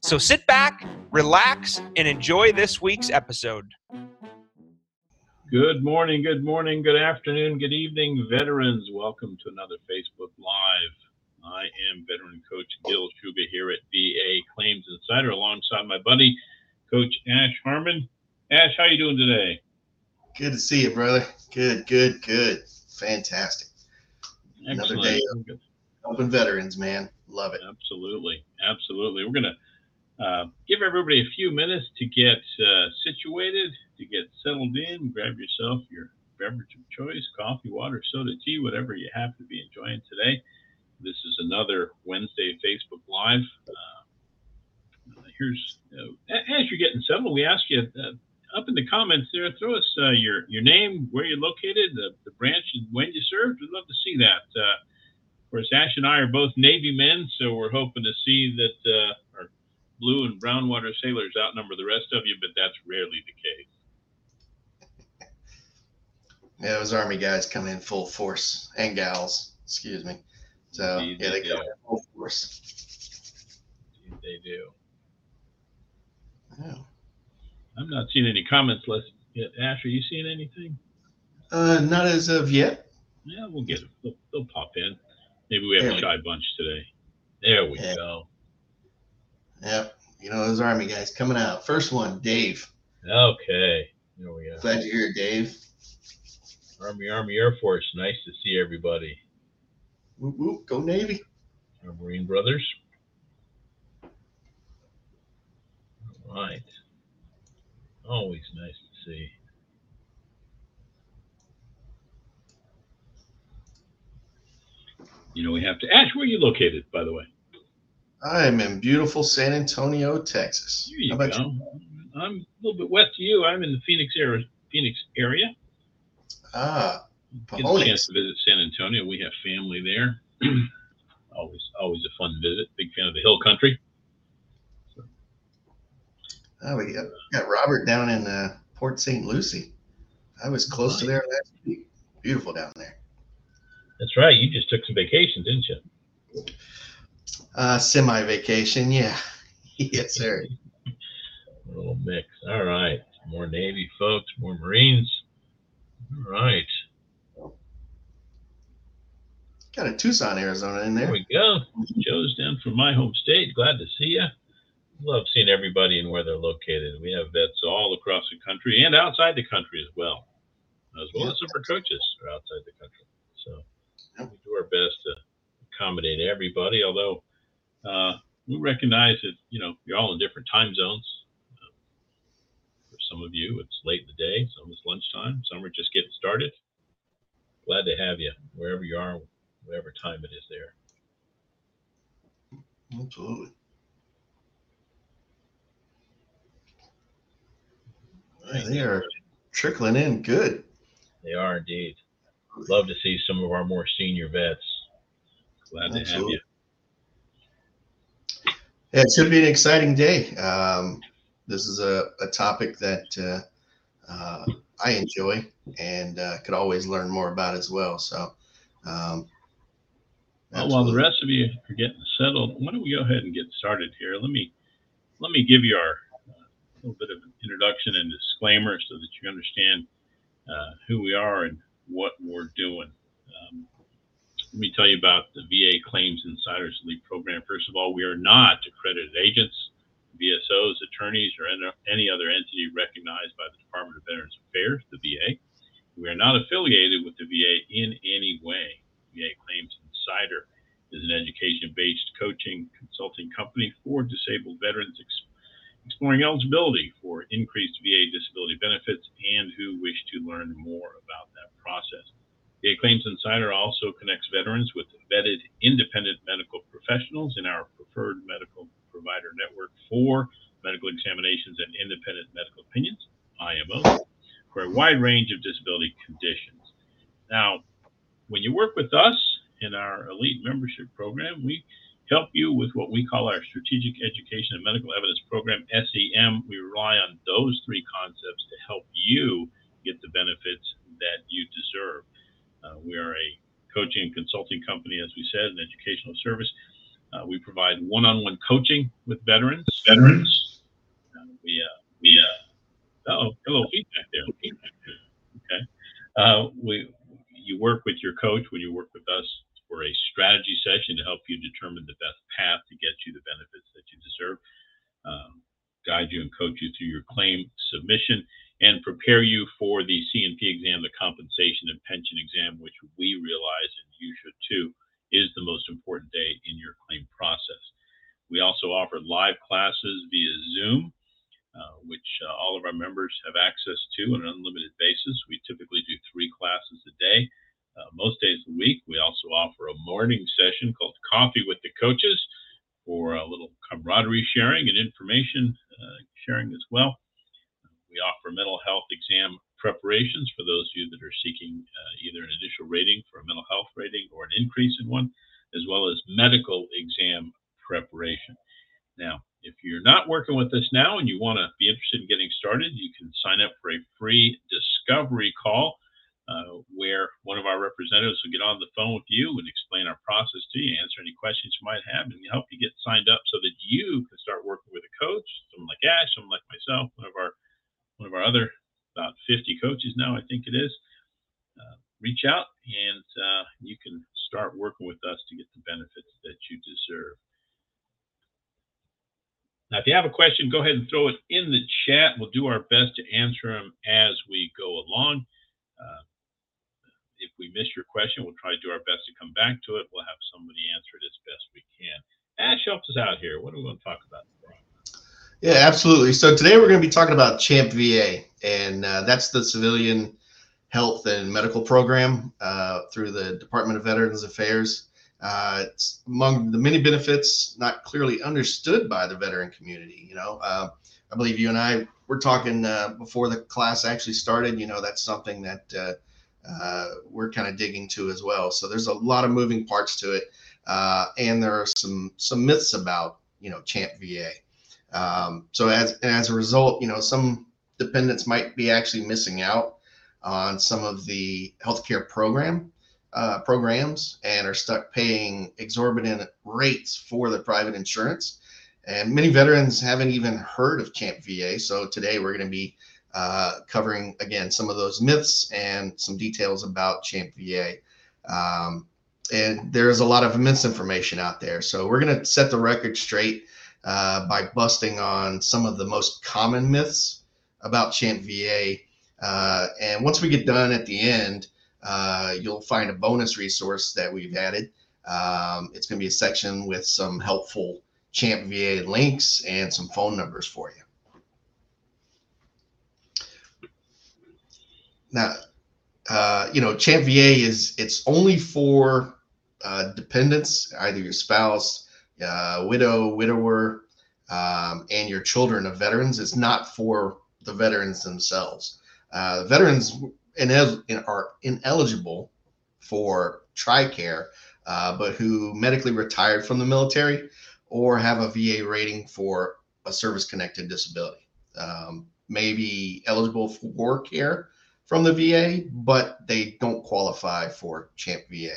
So sit back, relax, and enjoy this week's episode. Good morning, good morning, good afternoon, good evening, veterans. Welcome to another Facebook Live. I am veteran coach Gil Shuga here at VA Claims Insider alongside my buddy, Coach Ash Harmon. Ash, how you doing today? Good to see you, brother. Good, good, good. Fantastic. Another day of helping veterans, man. Love it. Absolutely, absolutely. We're gonna uh, give everybody a few minutes to get uh, situated, to get settled in. Grab yourself your beverage of choice: coffee, water, soda, tea, whatever you happen to be enjoying today. This is another Wednesday Facebook Live. Uh, here's uh, as you're getting settled, we ask you uh, up in the comments there, throw us your your name, where you're located, the, the branch, and when you served. We'd love to see that. Of course, Ash and I are both Navy men, so we're hoping to see that our blue and brown water sailors outnumber the rest of you, but that's rarely the case. Yeah, those Army guys come in full force and gals, excuse me. So Indeed yeah, they they come do. in full force. Indeed They do. Yeah. I'm not seeing any comments. Less yet. Ash, are you seeing anything? Uh, not as of yet. Yeah, we'll get. They'll, they'll pop in. Maybe we have There a we shy bunch today. There we Yeah. go. Yep. You know those Army guys coming out. First one, Dave. Okay. There we go. Glad you're here, Dave. Army, Army, Air Force. Nice to see everybody. Whoop, whoop, go Navy. Our Marine brothers. All right. Always nice to see. You know, we have to. Ash, where are you located, by the way? I'm in beautiful San Antonio, Texas. There you How about go. I'm a little bit west of you. I'm in the Phoenix area. Phoenix area. Ah, Get a Pahones. chance to visit San Antonio. We have family there. always, always a fun visit. Big fan of the hill country. Oh, we got, got Robert down in uh, Port St. Lucie. I was close to there last week. Beautiful down there. That's right. You just took some vacation, didn't you? Uh, semi vacation, yeah. yes, sir. A little mix. All right. More Navy folks, more Marines. All right. Got a Tucson, Arizona in There there. we go. Joe's down from my home state. Glad to see you. Love seeing everybody and where they're located. We have vets all across the country and outside the country as well, as well Yeah. as some of our coaches are outside the country. So we do our best to accommodate everybody. Although uh, we recognize that you know you're all in different time zones. Uh, for some of you, it's late in the day. Some it's lunchtime. Some are just getting started. Glad to have you wherever you are, whatever time it is there. Absolutely. They are trickling in good. They are indeed. Love to see some of our more senior vets. Glad to have you. Yeah, it should be an exciting day. Um, this is a, a topic that uh, uh, I enjoy and uh, could always learn more about as well. So, um, Well, while the rest of you are getting settled, why don't we go ahead and get started here? Let me let me give you our uh, little bit of an introduction and disclaimer so that you understand uh, who we are and what we're doing. Let me tell you about the VA Claims Insiders Elite program. First of all, we are not accredited agents, VSOs, attorneys, or any- other entity recognized by the Department of Veterans Affairs, the VA. We are not affiliated with the VA in any way. VA Claims Insider is an education-based coaching consulting company for disabled veterans ex- exploring eligibility for increased VA disability benefits and who wish to learn more about that process. VA Claims Insider also connects veterans with vetted independent medical professionals in our preferred medical provider network for medical examinations, and independent medical opinions, IMO, for a wide range of disability conditions. Now, when you work with us in our elite membership program, we help you with what we call our Strategic Education and Medical Evidence Program, SEM. We rely on those three concepts to help you get the benefits that you deserve. Uh, we are a coaching and consulting company, as we said, an educational service. Uh, we provide one-on-one coaching with veterans. Veterans. Uh, we uh, we uh, oh hello feedback there. Okay. Uh, we you work with your coach when you work with us for a strategy session to help you determine the best path to get you the benefits that you deserve, um, guide you and coach you through your claim submission, and prepare you for the C&P exam, the compensation and pension exam, which we realize, and you should too, is the most important day in your claim process. We also offer live classes via Zoom, uh, which uh, all of our members have access to on an unlimited basis. We typically do three classes a day uh, most days of the week. We also offer a morning session called Coffee with the Coaches for a little camaraderie sharing and information uh, sharing as well. We offer mental health exam preparations for those of you that are seeking uh, either an initial rating for a mental health rating or an increase in one, as well as medical exam preparation. Now, if you're not working with us now and you want to be interested in getting started, you can sign up for a free discovery call uh, where one of our representatives will get on the phone with you and explain our process to you, answer any questions you might have, and help you get signed up so that you can start working with a coach, someone like Ash, someone like myself, one of our one of our other about 50 coaches now, I think it is. Uh, reach out and uh, you can start working with us to get the benefits that you deserve. Now, if you have a question, go ahead and throw it in the chat. We'll do our best to answer them as we go along. Uh, if we miss your question, we'll try to do our best to come back to it. We'll have somebody answer it as best we can. Ash helps us out here. What are we going to talk about? Yeah, absolutely. So today we're going to be talking about CHAMP VA, and uh, that's the civilian health and medical program uh, through the Department of Veterans Affairs. Uh, it's among the many benefits not clearly understood by the veteran community. You know, uh, I believe you and I were talking uh, before the class actually started. You know, that's something that uh, we're kind of digging to as well. So there's a lot of moving parts to it, and there are some some myths about you know Champ VA. Um, so as as a result, you know some dependents might be actually missing out on some of the healthcare program uh, programs and are stuck paying exorbitant rates for the private insurance. And many veterans haven't even heard of Champ VA. So today we're going to be uh, covering again some of those myths and some details about Champ VA. Um, and there's a lot of misinformation out there. So we're going to set the record straight uh, by busting on some of the most common myths about Champ VA. Uh, and once we get done at the end, uh, you'll find a bonus resource that we've added. Um, it's going to be a section with some helpful Champ VA links and some phone numbers for you. Now, uh, you know, Champ VA is it's only for uh, dependents, either your spouse, uh, widow, widower, um, and your children of veterans. It's not for the veterans themselves. Uh, veterans in, are ineligible for TRICARE, uh, but who medically retired from the military or have a VA rating for a service-connected disability. Um, may be eligible for care, from the VA, but they don't qualify for Champ VA.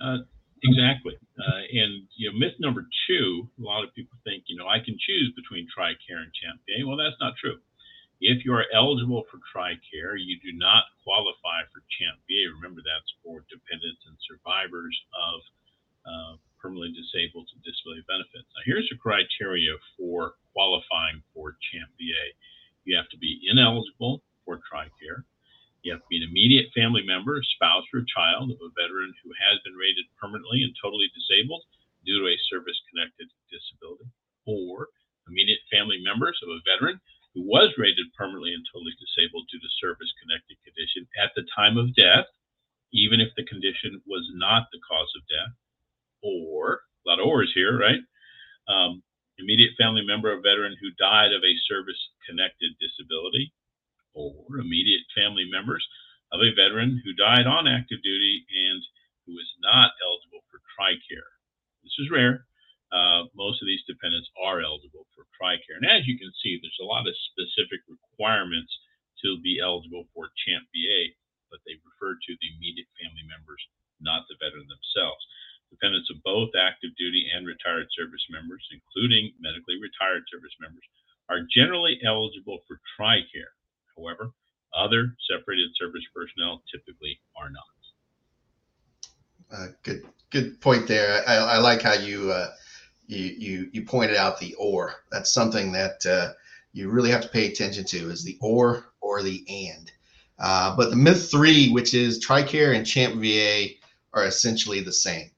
Uh, exactly. Uh, and you know, myth number two, a lot of people think, you know, I can choose between TRICARE and Champ VA. Well, that's not true. If you are eligible for TRICARE, you do not qualify for Champ VA. Remember, that's for dependents and survivors of uh, permanently disabled to disability benefits. Now, here's the criteria for qualifying for Champ VA. You have to be ineligible for TRICARE. You have to be an immediate family member, spouse, or child of a veteran who has been rated permanently and totally disabled due to a service connected disability, or immediate family members of a veteran who was rated permanently and totally disabled due to service connected condition at the time of death, even if the condition was not the cause of death, or a lot of ors here, right? Um, immediate family member a veteran who died of a service connected disability, or immediate family members of a veteran who died on active duty and who is not eligible for TRICARE. This is rare. Uh, most of these dependents are eligible for TRICARE. And as you can see, there's a lot of specific requirements to be eligible for CHAMP VA, but they refer to the immediate family members, not the veteran themselves. Dependents of both active duty and retired service members, including medically retired service members, are generally eligible for TRICARE. However, other separated service personnel typically are not. Uh, good, good point there. I, I like how you, uh, you you pointed out the or. That's something that uh, you really have to pay attention to is the or or the and. Uh, but the myth three, which is TRICARE and CHAMP VA, are essentially the same.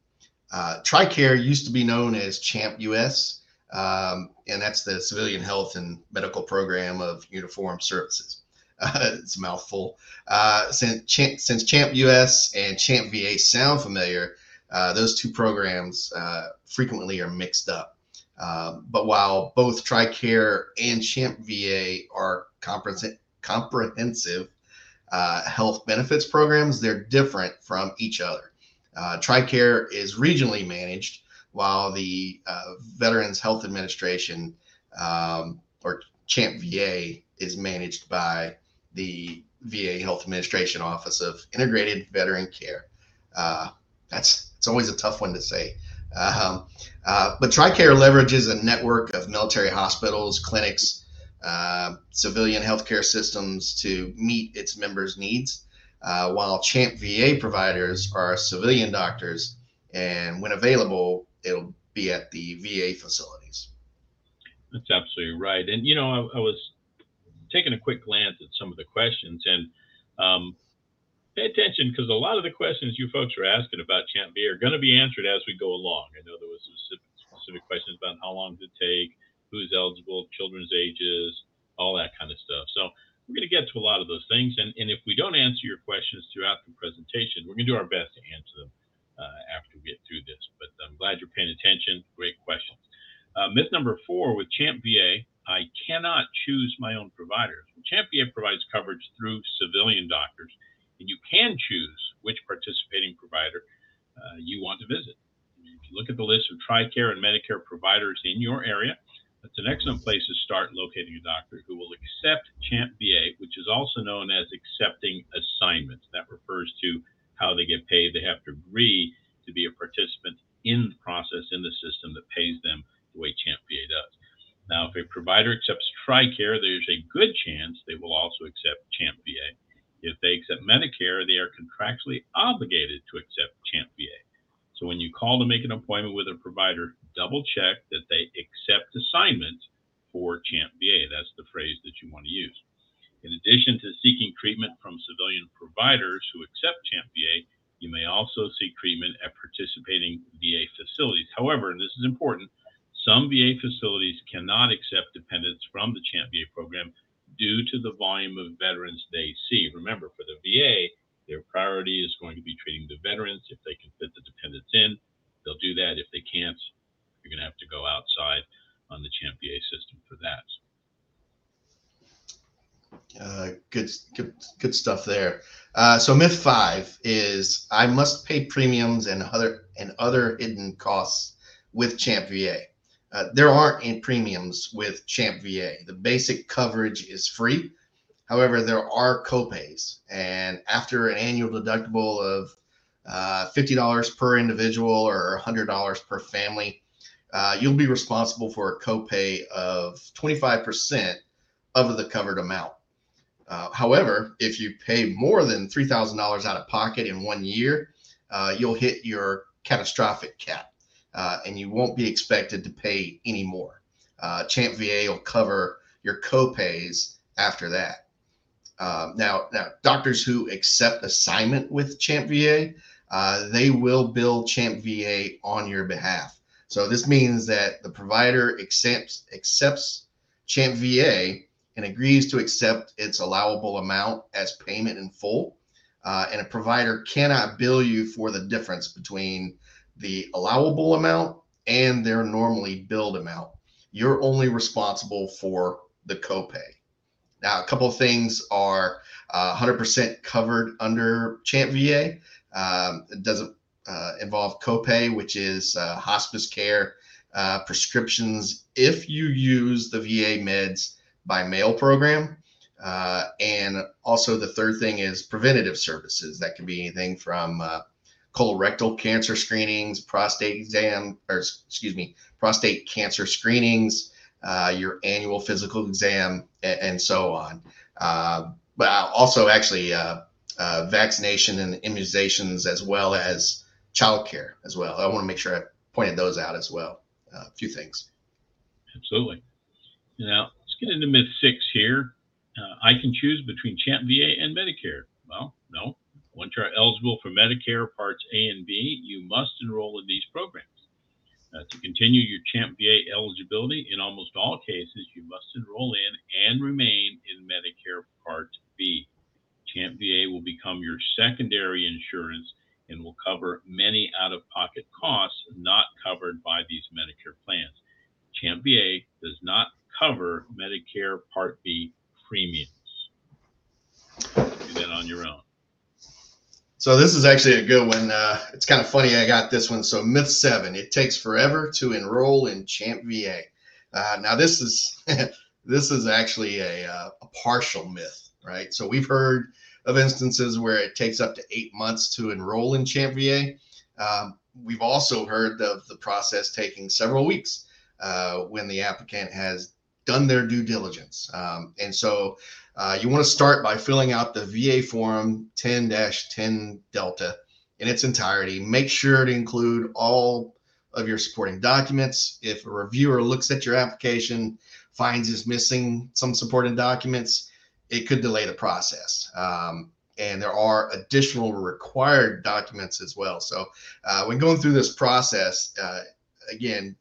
Uh, TRICARE used to be known as CHAMP US, um, and that's the Civilian Health and Medical Program of Uniformed Services. Uh, it's a mouthful. Uh, since, Champ, since Champ US and Champ VA sound familiar, uh, those two programs uh, frequently are mixed up. Um, but while both TRICARE and Champ VA are comprehensive, uh, health benefits programs, they're different from each other. Uh, TRICARE is regionally managed, while the Veterans Health Administration um, or CHAMP VA is managed by the VA Health Administration Office of Integrated Veteran Care. Uh, that's it's always a tough one to say. Um, uh, but TRICARE leverages a network of military hospitals, clinics, uh, civilian healthcare systems to meet its members' needs, uh, while CHAMP VA providers are civilian doctors, and when available, it'll be at the VA facilities. That's absolutely right. And you know, I, I was taking a quick glance at some of the questions and um, pay attention because a lot of the questions you folks are asking about Champ V are going to be answered as we go along. I know there was specific, specific questions about how long does it take, who's eligible, children's ages, all that kind of stuff. So we're going to get to a lot of those things. And, and if we don't answer your questions throughout the presentation, we're going to do our best to answer them uh, after we get through this. But I'm glad you're paying attention. Great questions. Uh, myth number four with Champ VA, I cannot choose my own providers. Champ VA provides coverage through civilian doctors, and you can choose which participating provider uh, you want to visit. If you look at the list of TRICARE and Medicare providers in your area, that's an excellent place to start locating a doctor who will accept CHAMP VA, which is also known as accepting assignments. That refers to how they get paid. They have to agree to be a participant in the process in the system that pays them the way CHAMP VA does. Now, if a provider accepts TRICARE, there's a good chance they will also accept CHAMP VA. If they accept Medicare, they are contractually obligated to accept CHAMP VA. So when you call to make an appointment with a provider, double check that they accept assignment for CHAMP VA. That's the phrase that you want to use. In addition to seeking treatment from civilian providers who accept CHAMP VA, you may also seek treatment at participating VA facilities. However, and this is important, some VA facilities cannot accept dependents from the CHAMP VA program due to the volume of veterans they see. Remember, for the VA, their priority is going to be treating the veterans. If they can fit the dependents in, they'll do that. If they can't, you're going to have to go outside on the CHAMP VA system for that. Uh, good, good, stuff there. Uh, so myth five is I must pay premiums and other and other hidden costs with Champ VA. Uh, there aren't any premiums with Champ VA. The basic coverage is free. However, there are copays, and after an annual deductible of uh, $50 per individual or $100 per family, uh, you'll be responsible for a copay of 25% of the covered amount. Uh, however, if you pay more than $3,000 out of pocket in one year, uh, you'll hit your catastrophic cap uh, and you won't be expected to pay any more. Uh, Champ VA will cover your copays after that. Um, now, now, doctors who accept assignment with Champ VA, uh, they will bill Champ VA on your behalf. So this means that the provider accepts accepts Champ VA and agrees to accept its allowable amount as payment in full. Uh, and a provider cannot bill you for the difference between the allowable amount and their normally billed amount. you're only responsible for the copay. Now, a couple of things are uh, 100% covered under Champ VA. Um, it doesn't uh, involve copay, which is uh, hospice care, uh, prescriptions if you use the VA meds by mail program. Uh, and also, the third thing is preventative services. That can be anything from uh, colorectal cancer screenings, prostate exam, or excuse me, prostate cancer screenings, uh, your annual physical exam, and, and so on. Uh, but also, actually, uh, uh, vaccination and immunizations, as well as childcare, as well. I want to make sure I pointed those out as well. A few things. Absolutely. Now, let's get into myth six here. Uh, I can choose between Champ VA and Medicare. Well, no. Once you're eligible for Medicare Parts A and B, you must enroll in these programs. Uh, to continue your Champ VA eligibility, in almost all cases, you must enroll in and remain in Medicare Part B. Champ VA will become your secondary insurance and will cover many out of pocket costs not covered by these Medicare plans. Champ VA does not cover Medicare Part B premiums. Do that on your own. So this is actually a good one. Uh, it's kind of funny I got this one. So myth seven: it takes forever to enroll in Champ VA. Uh, now this is this is actually a, uh, a partial myth, right? So we've heard of instances where it takes up to eight months to enroll in Champ VA. Um, we've also heard of the process taking several weeks uh, when the applicant has done their due diligence. Um, and so uh, you want to start by filling out the VA form 10 10 Delta in its entirety. Make sure to include all of your supporting documents. If a reviewer looks at your application, finds is missing some supporting documents, it could delay the process. Um, and there are additional required documents as well. So uh, when going through this process, uh, again,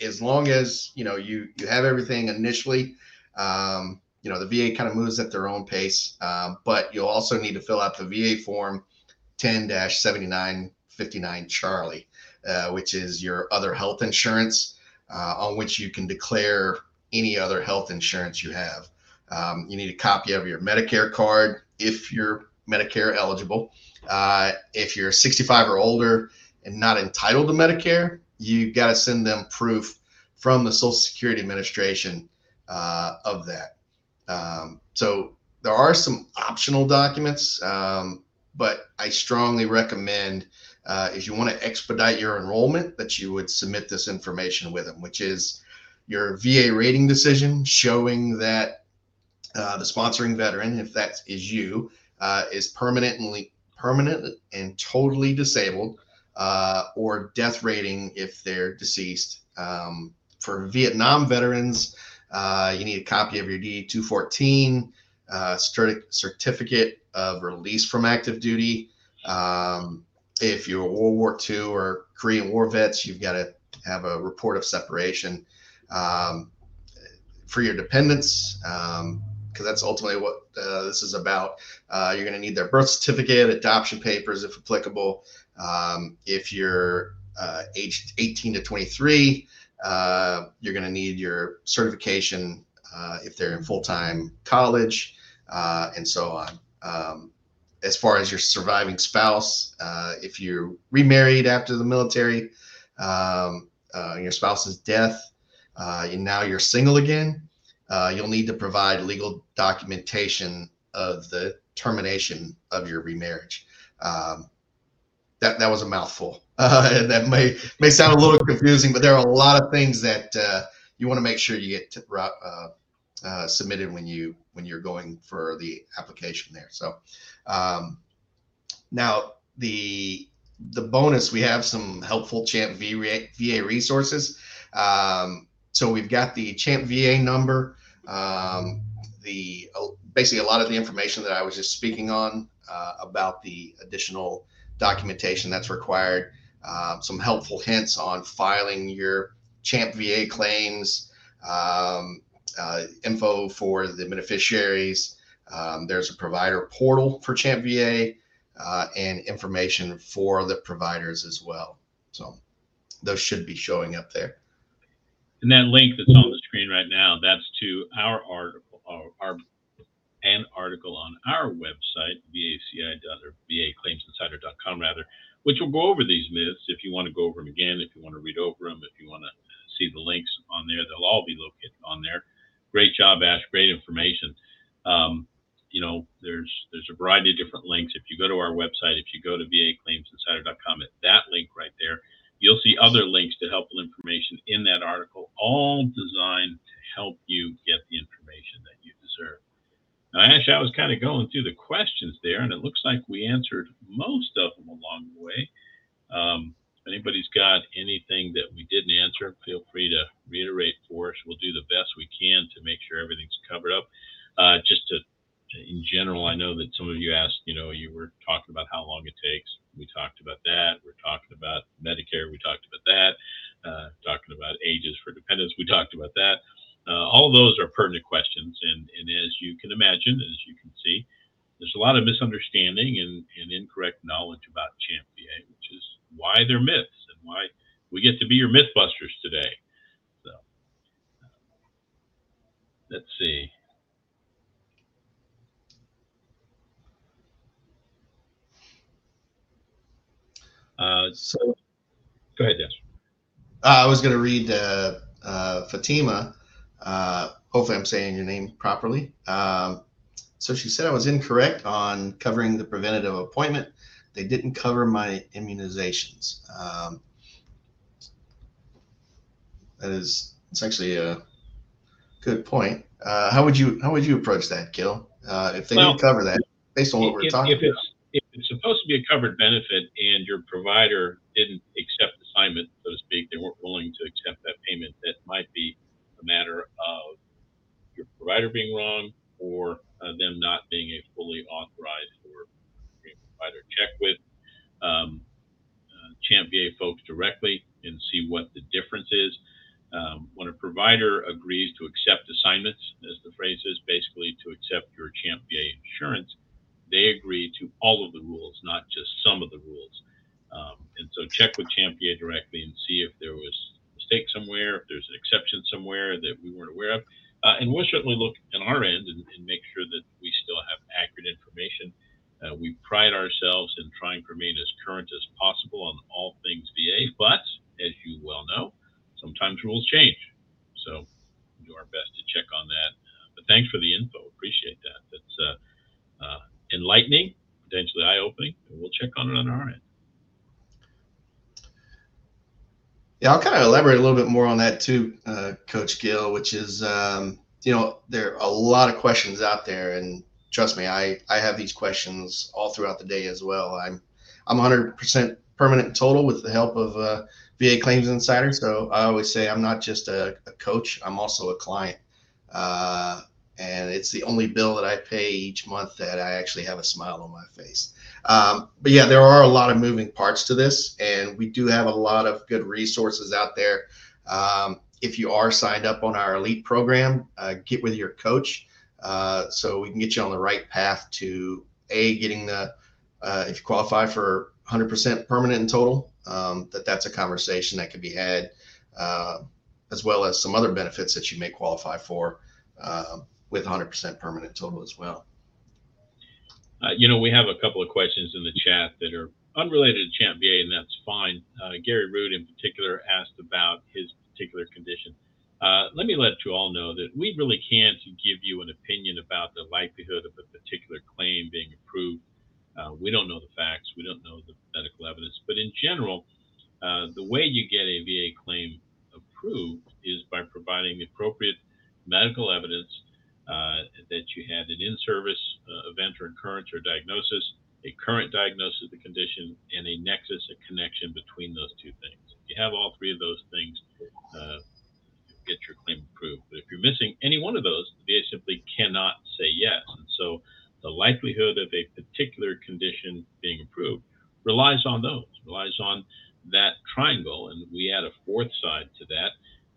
as long as you know you you have everything initially, um, you know the VA kind of moves at their own pace. Um, but you'll also need to fill out the VA form 10-7959 Charlie, uh, which is your other health insurance, uh, on which you can declare any other health insurance you have. Um, you need a copy of your Medicare card if you're Medicare eligible. Uh, if you're 65 or older and not entitled to Medicare, you got to send them proof from the Social Security Administration uh, of that. Um, so there are some optional documents, um, but I strongly recommend uh, if you want to expedite your enrollment that you would submit this information with them, which is your VA rating decision showing that uh, the sponsoring veteran, if that is you, uh, is permanently permanent and totally disabled, uh, or death rating if they're deceased. Um, for Vietnam veterans, uh, you need a copy of your DD214, uh, certificate of release from active duty. Um, if you're a World War II or Korean War vets, you've got to have a report of separation. Um, for your dependents, um, because that's ultimately what uh, this is about. Uh, you're going to need their birth certificate, adoption papers, if applicable. Um, if you're uh, aged 18 to 23, uh, you're going to need your certification uh, if they're in full time college, uh, and so on. Um, as far as your surviving spouse, if you're remarried after the military, um, your spouse's death, and now you're single again, uh, you'll need to provide legal documentation of the termination of your remarriage. Um, that that was a mouthful. Uh, that may may sound a little confusing, but there are a lot of things that uh, you want to make sure you get uh, uh, submitted when you when you're going for the application there. So um, now the the bonus we have some helpful Champ VA resources. Um, so we've got the Champ VA number, um, the uh, basically a lot of the information that I was just speaking on uh, about the additional documentation that's required, uh, some helpful hints on filing your Champ VA claims, um, uh, info for the beneficiaries. Um, there's a provider portal for Champ VA uh, and information for the providers as well. So those should be showing up there. And that link that's on the screen right now, that's to our article, our, our an article on our website, VACI or VAClaimsinsider.com rather, which will go over these myths. If you want to go over them again, if you want to read over them, if you want to see the links on there, they'll all be located on there. Great job, Ash. Great information. Um, you know, there's there's a variety of different links. If you go to our website, if you go to VAClaimsinsider.com, at that link right there, you'll see other links to helpful information in that article, all designed to help you get the information that you deserve. Now, Ash, I was kind of going through the questions there, and it looks like we answered most of them along the way. Um, if anybody's got anything that we didn't answer, feel free to reiterate for us. We'll do the best we can to make sure everything's covered up. Uh, just to, in general, I know that some of you asked, you know, you were talking about how long it takes. We talked about that. We're talking about Medicare. We talked about that. Uh, talking about ages for dependents. We talked about that. Uh, all of those are pertinent questions, and, and as you can imagine, as you can see, there's a lot of misunderstanding and, and incorrect knowledge about CHAMP VA, which is why they're myths and why we get to be your mythbusters today. So, let's see. Uh, so, go ahead, Des. Uh, I was going to read uh, uh, Fatima. Uh, hopefully, I'm saying your name properly. Um, so she said I was incorrect on covering the preventative appointment. They didn't cover my immunizations. Um, that is, it's actually a good point. Uh, how would you how would you approach that, Gil? Uh, if they well, didn't cover that, based on what we're if, talking if about. It's, if it's supposed to be a covered benefit and your provider didn't accept assignment, so to speak, they weren't willing to accept that payment, that might be a matter of your provider being wrong or uh, them not being a fully authorized or provider. Check with um, uh, Champ VA folks directly and see what the difference is. Um, when a provider agrees to accept assignments, as the phrase is, basically to accept your Champ VA insurance, they agree to all of the rules, not just some of the rules. Um, and so check with Champ VA directly and see if there was mistake somewhere, if there's an exception somewhere that we weren't aware of. Uh, and we'll certainly look on our end and, and, make sure that we still have accurate information. Uh, we pride ourselves in trying to remain as current as possible on all things VA, but as you well know, sometimes rules change. So we'll do our best to check on that. Uh, but thanks for the info. Appreciate that. That's uh, uh, enlightening, potentially eye opening, and we'll check on it on our end. Yeah, I'll kind of elaborate a little bit more on that too, uh, Coach Gil, which is, um, you know, there are a lot of questions out there, and trust me, I I have these questions all throughout the day as well. I'm I'm 100% permanent total with the help of uh, VA Claims Insider. So I always say I'm not just a, a coach, I'm also a client. Uh, and it's the only bill that I pay each month that I actually have a smile on my face. Um, but yeah, there are a lot of moving parts to this, and we do have a lot of good resources out there. Um, if you are signed up on our elite program, uh, get with your coach uh, so we can get you on the right path to a getting the uh, if you qualify for 100% permanent in total, um, that that's a conversation that can be had, uh, as well as some other benefits that you may qualify for uh, with 100% permanent total as well. Uh, you know, we have a couple of questions in the chat that are unrelated to Champ VA, and that's fine. Uh, Gary Root, in particular, asked about his particular condition. Uh, let me let you all know that we really can't give you an opinion about the likelihood of a particular claim being approved uh, we don't know the facts. We don't know the medical evidence. But in general, uh, the way you get a VA claim approved is by providing the appropriate medical evidence that you had an in-service uh, event or occurrence or diagnosis, a current diagnosis of the condition, and a nexus, a connection between those two things. If you have all three of those things, uh, get your claim approved. But if you're missing any one of those, the VA simply cannot say yes. And so the likelihood of a particular condition being approved relies on those, relies on that triangle. And we add a fourth side to that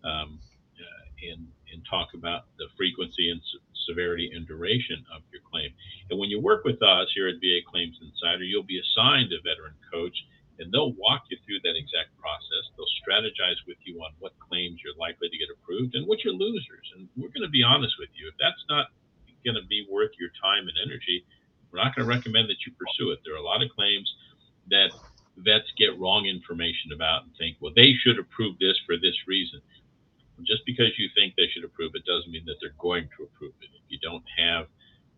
um, uh, and, and talk about the frequency and severity and duration of your claim. And when you work with us here at VA Claims Insider, you'll be assigned a veteran coach and they'll walk you through that exact process. They'll strategize with you on what claims you're likely to get approved and what your losers. And we're going to be honest with you. If that's not going to be worth your time and energy, we're not going to recommend that you pursue it. There are a lot of claims that vets get wrong information about and think, well, they should approve this for this reason. Just because you think they should approve it doesn't mean that they're going to approve it. If you don't have,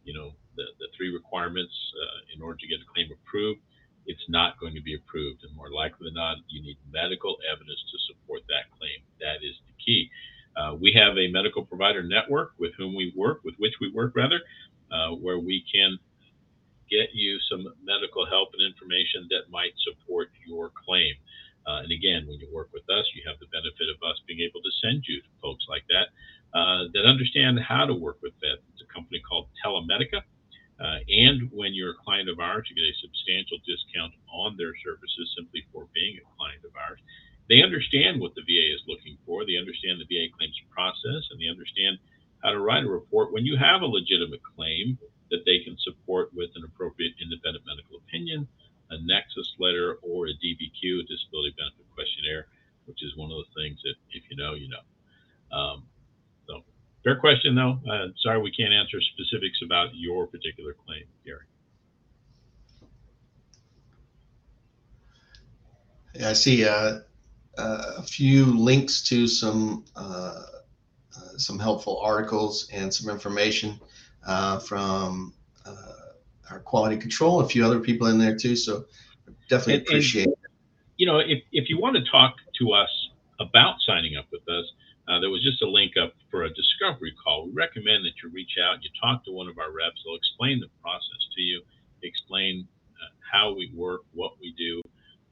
you know, the, the three requirements uh, in order to get a claim approved, it's not going to be approved. And more likely than not, you need medical evidence to support that claim. That is the key. Uh, we have a medical provider network with whom we work, with which we work rather, uh, where we can get you some medical help and information that might support your claim. Uh, and again, when you work with us, you have the benefit of us being able to send you to folks like that uh, that understand how to work with that. It's a company called Telemedica. Uh, and when you're a client of ours, you get a substantial discount on their services simply for being a client of ours. They understand what the VA is looking for. They understand the VA claims process and they understand how to write a report when you have a legitimate claim that they can support with an appropriate independent medical opinion, a nexus letter, or a DBQ, a disability benefit questionnaire, which is one of the things that if you know, you know. Um, so, fair question though. Uh, sorry we can't answer specifics about your particular claim, Gary. Yeah, I see uh, uh, a few links to some uh, uh, some helpful articles and some information uh, from uh, our quality control, a few other people in there too. So definitely And- and- appreciate it. you know, if, if you want to talk to us about signing up with us, uh, there was just a link up for a discovery call. We recommend that you reach out, you talk to one of our reps. They'll explain the process to you, explain uh, how we work, what we do,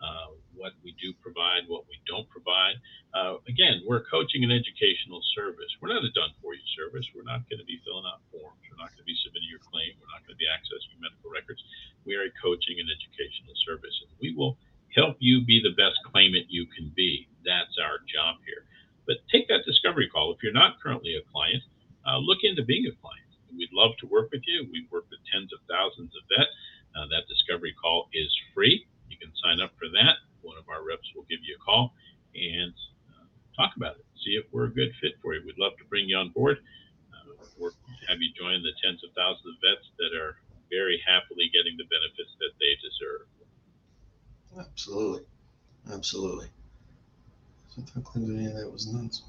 uh, what we do provide, what we don't provide. Uh, again, we're a coaching and educational service. We're not a done for you service. We're not going to be filling out forms. We're not going to be submitting your claim. We're not going to be accessing medical records. We are a coaching and educational service, and we will help you be the best claimant you can be. That's our job here. But take that discovery call. If you're not currently a client, uh, look into being a client. We'd love to work with you. We've worked with tens of thousands of vets. Uh, that discovery call is free. You can sign up for that. Of our reps will give you a call and uh, talk about it. See if we're a good fit for you. We'd love to bring you on board. Uh, work, have you join the tens of thousands of vets that are very happily getting the benefits that they deserve. Absolutely. Absolutely. I if I clicked any of that was nuts.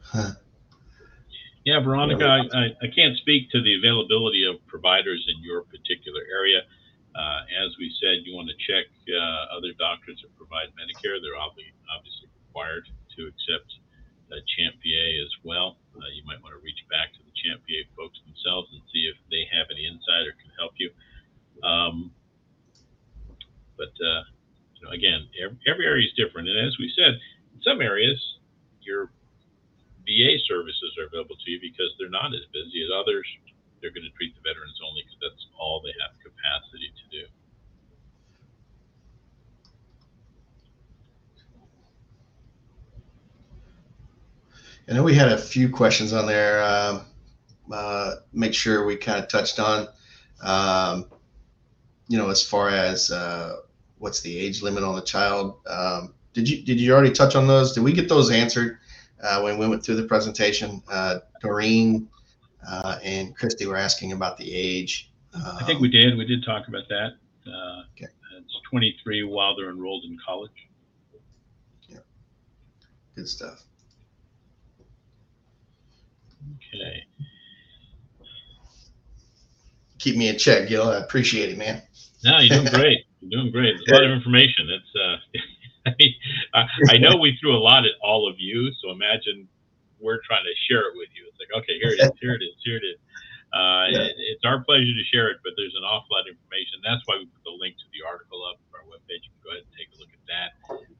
Huh. Yeah, Veronica, I, I can't speak to the availability of providers in your particular area. Uh, as we said, you want to check uh, other doctors that provide Medicare. They're obviously, required to accept uh, CHAMP VA as well. Uh, you might want to reach back to the CHAMP VA folks themselves and see if they have any insight or can help you. Um, but uh, you know, again, every, every area is different, and as we said, in some areas, your VA services are available to you because they're not as busy as others. They're going to treat the veterans only because that's all they have capacity to do. I know we had a few questions on there. Um, uh, make sure we kind of touched on, um, you know, as far as uh, what's the age limit on the child. Um, did you did you already touch on those? Did we get those answered uh, when we went through the presentation? Uh, Doreen uh, and Christy were asking about the age. I think we did. We did talk about that. Uh, Okay. It's 23 while they're enrolled in college. Yeah. Good stuff. Okay. Keep me in check, Gil. I appreciate it, man. No, you're doing great. You're doing great. There's a lot of information. It's uh, I, I know we threw a lot at all of you, so imagine we're trying to share it with you. It's like, okay, here it is, here it is, here it is. Uh, Yeah. it, it's our pleasure to share it, but there's an awful lot of information. That's why we put the link to the article up on our webpage. You can go ahead and take a look at that.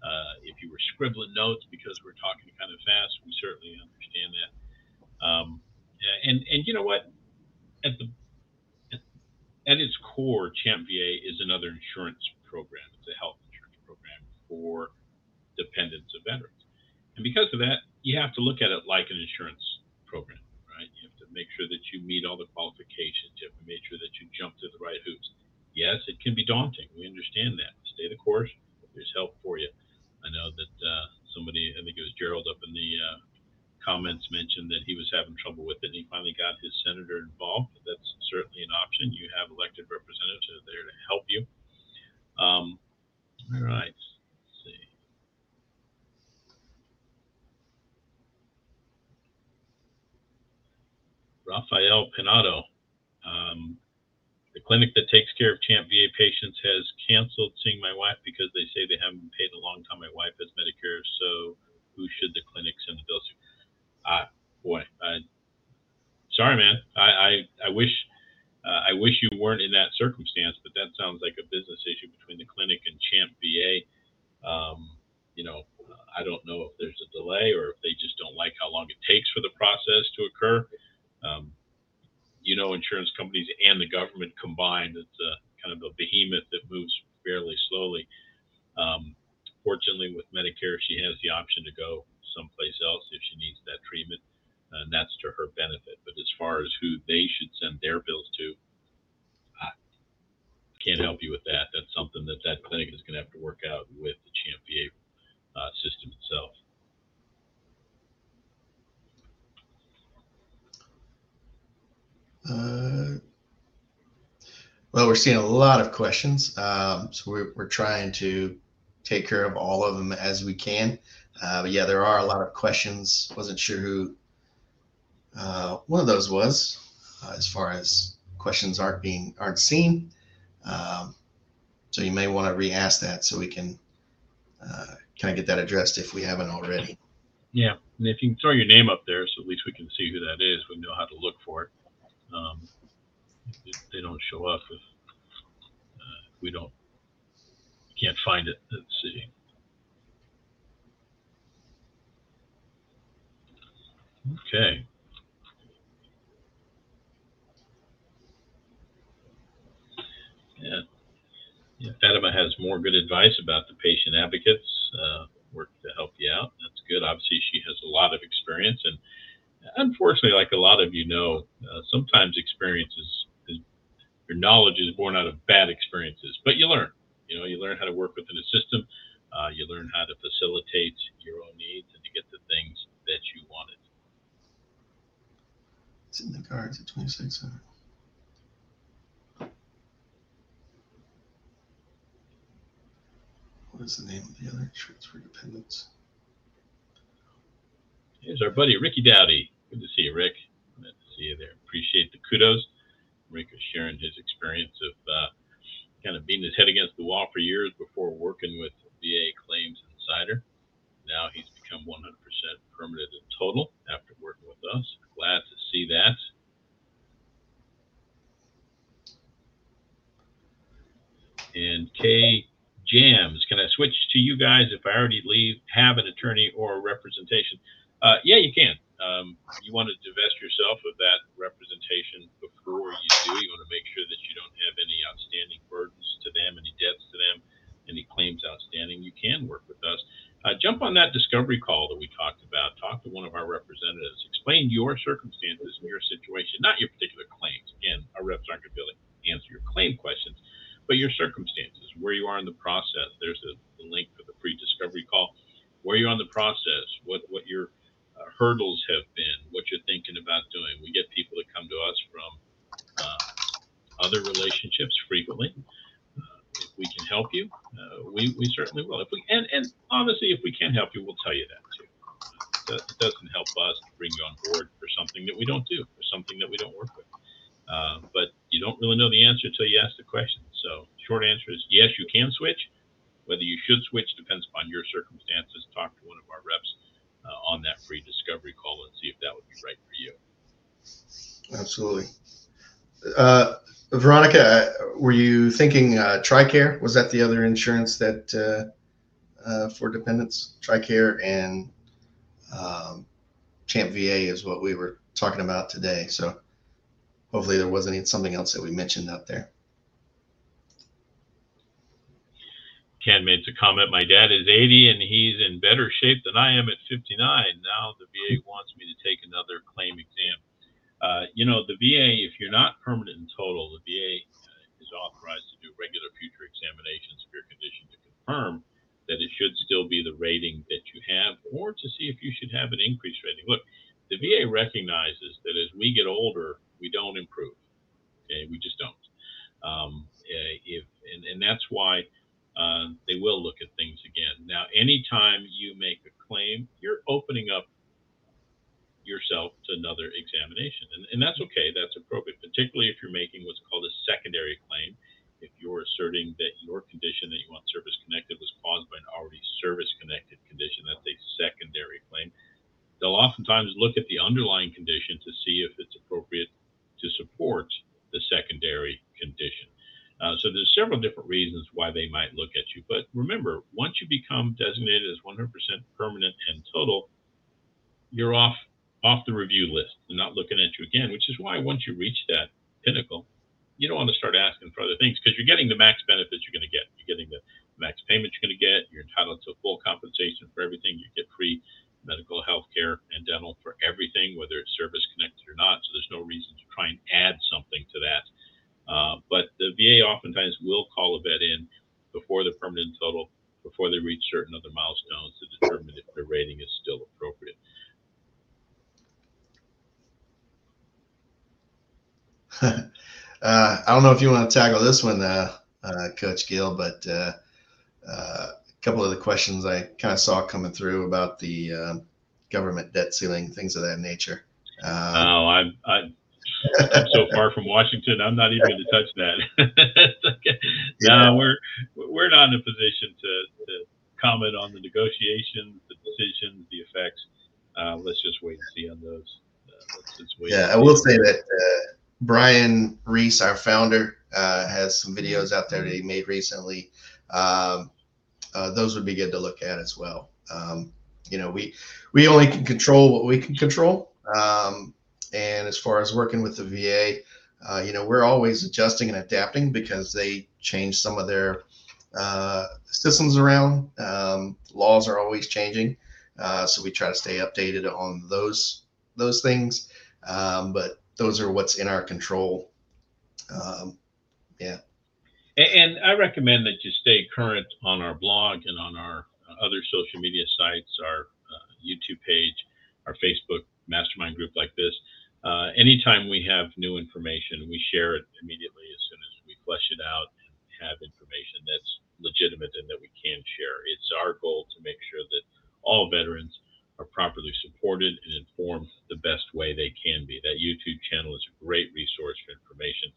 Uh, if you were scribbling notes because we're talking kind of fast, we certainly understand that. Um, and and you know what? At the at its core, Champ VA is another insurance program. It's a health insurance program for dependents of veterans. And because of that, you have to look at it like an insurance program, right? You have to make sure that you meet all the qualifications. You have to make sure that you jump through the right hoops. Yes, it can be daunting. We understand that. Stay the course, there's help for you. I know that uh, somebody, I think it was Gerald up in the uh, comments mentioned that he was having trouble with it and he finally got his senator involved. That's certainly an option. You have elected representatives that are there to help you. Um, all right. Let's see. Rafael Pinato. Um, the clinic that takes care of Champ VA patients has canceled seeing my wife because they say they haven't paid a long time. My wife has Medicare, so who should the clinic send the bills to? Ah, boy, I, sorry, man. I, I, I wish uh, I wish you weren't in that circumstance, but that sounds like a business issue between the clinic and Champ VA. Um, you know, I don't know if there's a delay or if they just don't like how long it takes for the process to occur. Um, you know, insurance companies and the government combined, it's a kind of a behemoth that moves fairly slowly. Um, fortunately, with Medicare, she has the option to go someplace else if she needs that treatment and that's to her benefit. But as far as who they should send their bills to, I can't help you with that. That's something that that clinic is going to have to work out with the Champ VA uh, system itself. Uh, well, we're seeing a lot of questions, um, so we're, we're trying to take care of all of them as we can. Uh, but yeah, there are a lot of questions. Wasn't sure who uh, one of those was uh, as far as questions aren't being aren't seen. Um, so you may want to re-ask that so we can uh, kind of get that addressed if we haven't already. Yeah, and if you can throw your name up there, so at least we can see who that is, we know how to look for it. Um, they don't show up if uh, we don't can't find it. Let's see. Okay. Yeah. yeah. Fatima has more good advice about the patient advocates uh, work to help you out. That's good. Obviously, she has a lot of experience, and unfortunately, like a lot of you know, uh, sometimes experiences, is, your knowledge is born out of bad experiences, but you learn. You know, you learn how to work within a system. Uh, you learn how to facilitate your own needs and to get the things that you wanted. It's in the cards at 2600. What is the name of the other insurance for dependents? Here's our buddy Ricky Dowdy. Good to see you, Rick. Good to see you there. Appreciate the kudos. Rick is sharing his experience of uh, kind of beating his head against the wall for years before working with VA Claims Insider. Now he's become 100% permanent in total after working with us. Glad to see that. And Kay Jams, can I switch to you guys if I already leave, have an attorney or representation? Uh, yeah, you can. Um, you want to divest yourself of that representation before you do. You want to make sure that you don't have any outstanding burdens to them, any debts to them, any claims outstanding. You can work with us. Uh, jump on that discovery call that we talked about. Talk to one of our representatives. Explain your circumstances and your situation, not your particular claims. Again, our reps aren't going to be able to answer your claim questions, but your circumstances, where you are in the process. There's a, a link for the free discovery call. Where you're on the process, what what your uh, hurdles have been, what you're thinking about doing. We get people that come to us from uh, other relationships frequently. Uh, if we can help you, uh, we, certainly will. If we and, and honestly, if we can't help you, we'll tell you that too. Uh, it doesn't help us to bring you on board for something that we don't do, for something that we don't work with. Uh, but you don't really know the answer until you ask the question. So, short answer is yes, you can switch. Whether you should switch depends upon your circumstances. Talk to one of our reps uh, on that free discovery call and see if that would be right for you. Absolutely. Uh, Veronica, uh, were you thinking uh, TRICARE? Was that the other insurance that uh, uh, for dependents? TRICARE and um, Champ VA is what we were talking about today. So hopefully there wasn't something else that we mentioned out there. Ken made a comment. My dad is 80 and he's in better shape than I am at 59. Now the VA wants me to take another claim exam. Uh, you know, the VA, if you're not permanent in total, the VA authorized to do regular future examinations of your condition to confirm that it should still be the rating that you have, or to see if you should have an increased rating. Look, the VA recognizes that as we get older, we don't improve. Okay, we just don't. Um, eh, if and, and that's why uh, they will look at things again. Now, anytime you make a claim, you're opening up yourself to another examination, and, and that's okay. That's appropriate, particularly if you're making what's called a secondary claim. If you're asserting that your condition that you want service connected was caused by an already service connected condition, that's a secondary claim. They'll oftentimes look at the underlying condition to see if it's appropriate to support the secondary condition. Uh, so there's several different reasons why they might look at you. But remember, once you become designated as 100% permanent and total, you're off off the review list. They're not looking at you again, which is why once you reach that pinnacle, you don't want to start asking for other things because you're getting the max benefits you're going to get. You're getting the max payment you're going to get. You're entitled to full compensation for everything. You get free medical, health care, and dental for everything, whether it's service connected or not. So there's no reason to try and add something to that uh, but the VA oftentimes will call a vet in before the permanent total, before they reach certain other milestones to determine if their rating is still appropriate. Uh, I don't know if you want to tackle this one, uh, uh Coach Gil, but uh, a couple of the questions I kind of saw coming through about the government debt ceiling, things of that nature. oh, I, I I'm so far from Washington. I'm not even going to touch that. okay. No, we're we're not in a position to, to comment on the negotiations, the decisions, the effects. Uh, let's just wait and see on those. Uh, yeah, I will say that uh, Brian Reese, our founder, uh, has some videos out there that he made recently. Um, uh, those would be good to look at as well. Um, you know, we we only can control what we can control. Um, and as far as working with the VA, uh, you know, we're always adjusting and adapting because they change some of their uh, systems around. Um, laws are always changing, uh, so we try to stay updated on those those things. Um, but those are what's in our control. Um, yeah. And, I recommend that you stay current on our blog and on our other social media sites, our uh, YouTube page, our Facebook mastermind group like this. Uh, anytime we have new information, we share it immediately as soon as we flesh it out and have information that's legitimate and that we can share. It's our goal to make sure that all veterans are properly supported and informed the best way they can be. That YouTube channel is a great resource for information.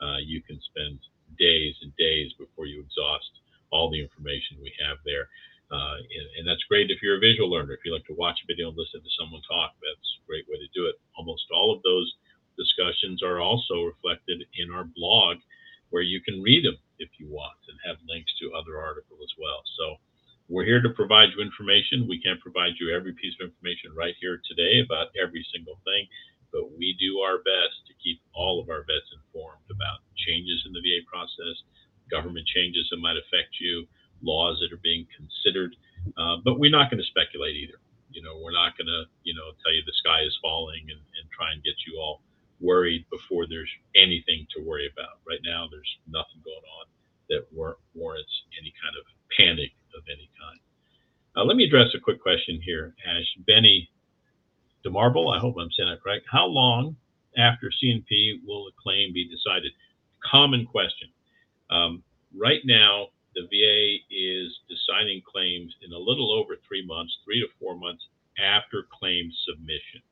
Uh, you can spend days and days before you exhaust all the information we have there. Uh, and, and, that's great if you're a visual learner. If you like to watch a video and listen to someone talk, that's a great way to do it. Almost all of those discussions are also reflected in our blog, where you can read them if you want and have links to other articles as well. So we're here to provide you information. We can't provide you every piece of information right here today about every single thing, but we do our best to keep all of our vets informed about changes in the VA process, government changes that might affect you laws that are being considered. Uh, but we're not going to speculate either. You know, we're not going to, you know, tell you the sky is falling and, and try and get you all worried before there's anything to worry about. Right now, there's nothing going on that war- warrants any kind of panic of any kind. Uh, let me address a quick question here, Ash. Benny DeMarble, I hope I'm saying that correct. How long after C&P will a claim be decided? Common question. Um, right now, the VA is deciding claims in a little over three months, three to four months after claim submission.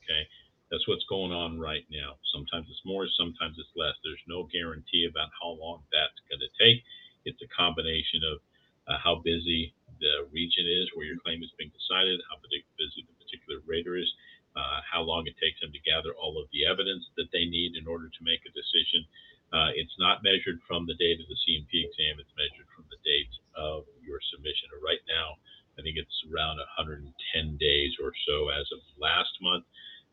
Okay, that's what's going on right now. Sometimes it's more, sometimes it's less. There's no guarantee about how long that's going to take. It's a combination of uh, how busy the region is where your claim is being decided, how busy the particular rater is, uh, how long it takes them to gather all of the evidence that they need in order to make a decision, uh, it's not measured from the date of the C&P exam. It's measured from the date of your submission. Right now, I think it's around 110 days or so as of last month.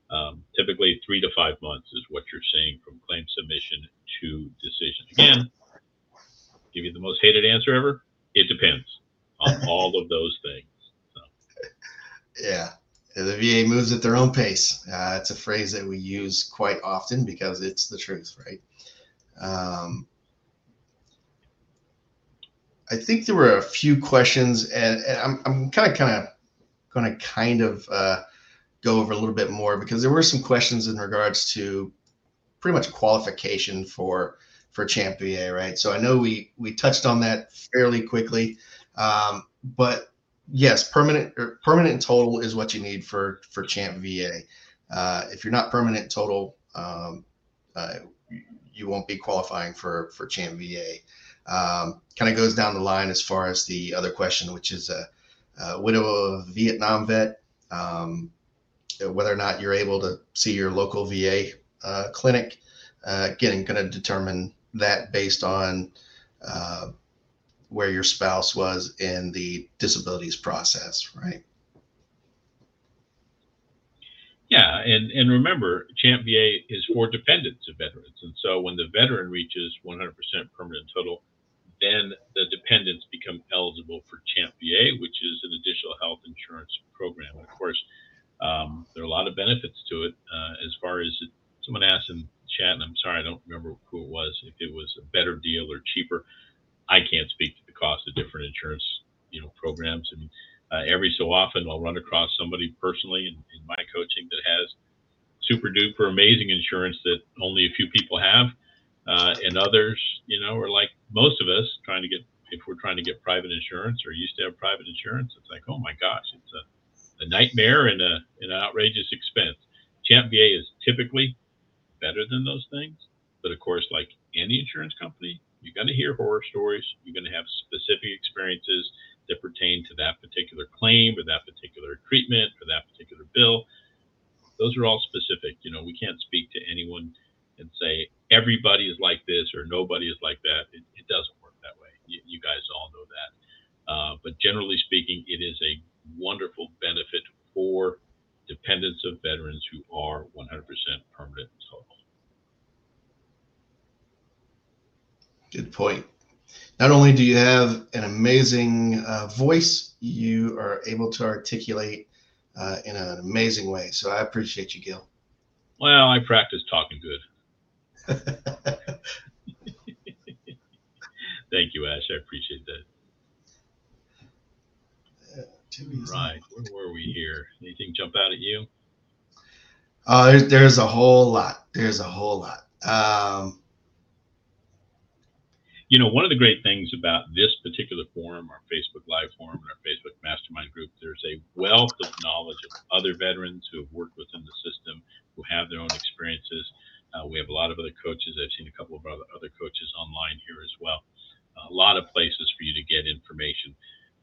Um, typically, three to five months is what you're seeing from claim submission to decision. Again, give you the most hated answer ever. It depends on all of those things. So. Yeah, the VA moves at their own pace. Uh, it's a phrase that we use quite often because it's the truth, right? Um, I think there were a few questions, and, and I'm I'm kind of kind of going to kind of uh, go over a little bit more because there were some questions in regards to pretty much qualification for for Champ VA, right? So I know we we touched on that fairly quickly, um, but yes, permanent or permanent total is what you need for for Champ VA. Uh, if you're not permanent total, um, uh, you won't be qualifying for for Champ VA. Um, kind of goes down the line as far as the other question, which is a, a widow of a Vietnam vet, um, whether or not you're able to see your local VA uh, clinic. Uh, again, going to determine that based on uh, where your spouse was in the disabilities process, right? Yeah, and, and remember, Champ VA is for dependents of veterans. And so when the veteran reaches 100% permanent total, then the dependents become eligible for Champ VA, which is an additional health insurance program. And of course, um, there are a lot of benefits to it. Uh, as far as it, someone asked in chat, and I'm sorry, I don't remember who it was, if it was a better deal or cheaper. I can't speak to the cost of different insurance, you know, programs. I mean, uh, every so often I'll run across somebody personally in, in my coaching that has super duper amazing insurance that only a few people have. Uh, and others, you know, are like most of us trying to get, if we're trying to get private insurance or used to have private insurance, it's like, oh my gosh, it's a, a nightmare and a, an outrageous expense. Champ VA is typically better than those things. But of course, like any insurance company, you're going to hear horror stories. You're going to have specific experiences that pertain to that particular claim or that particular treatment or that particular bill. Those are all specific. You know, we can't speak to anyone and say everybody is like this or nobody is like that. It, it doesn't work that way. You, you, guys all know that. Uh, but generally speaking, it is a wonderful benefit for dependents of veterans who are 100% permanent total. Good point not only do you have an amazing uh, voice, you are able to articulate uh, in an amazing way. So I appreciate you, Gil. Well, I practice talking good. Thank you, Ash. I appreciate that. Right. Where were we here? Anything jump out at you? Uh, there's, there's a whole lot. There's a whole lot. Um, you know, one of the great things about this particular forum, our Facebook Live forum, and our Facebook Mastermind group, there's a wealth of knowledge of other veterans who have worked within the system, who have their own experiences. Uh, we have a lot of other coaches. I've seen a couple of other, other coaches online here as well. A lot of places for you to get information.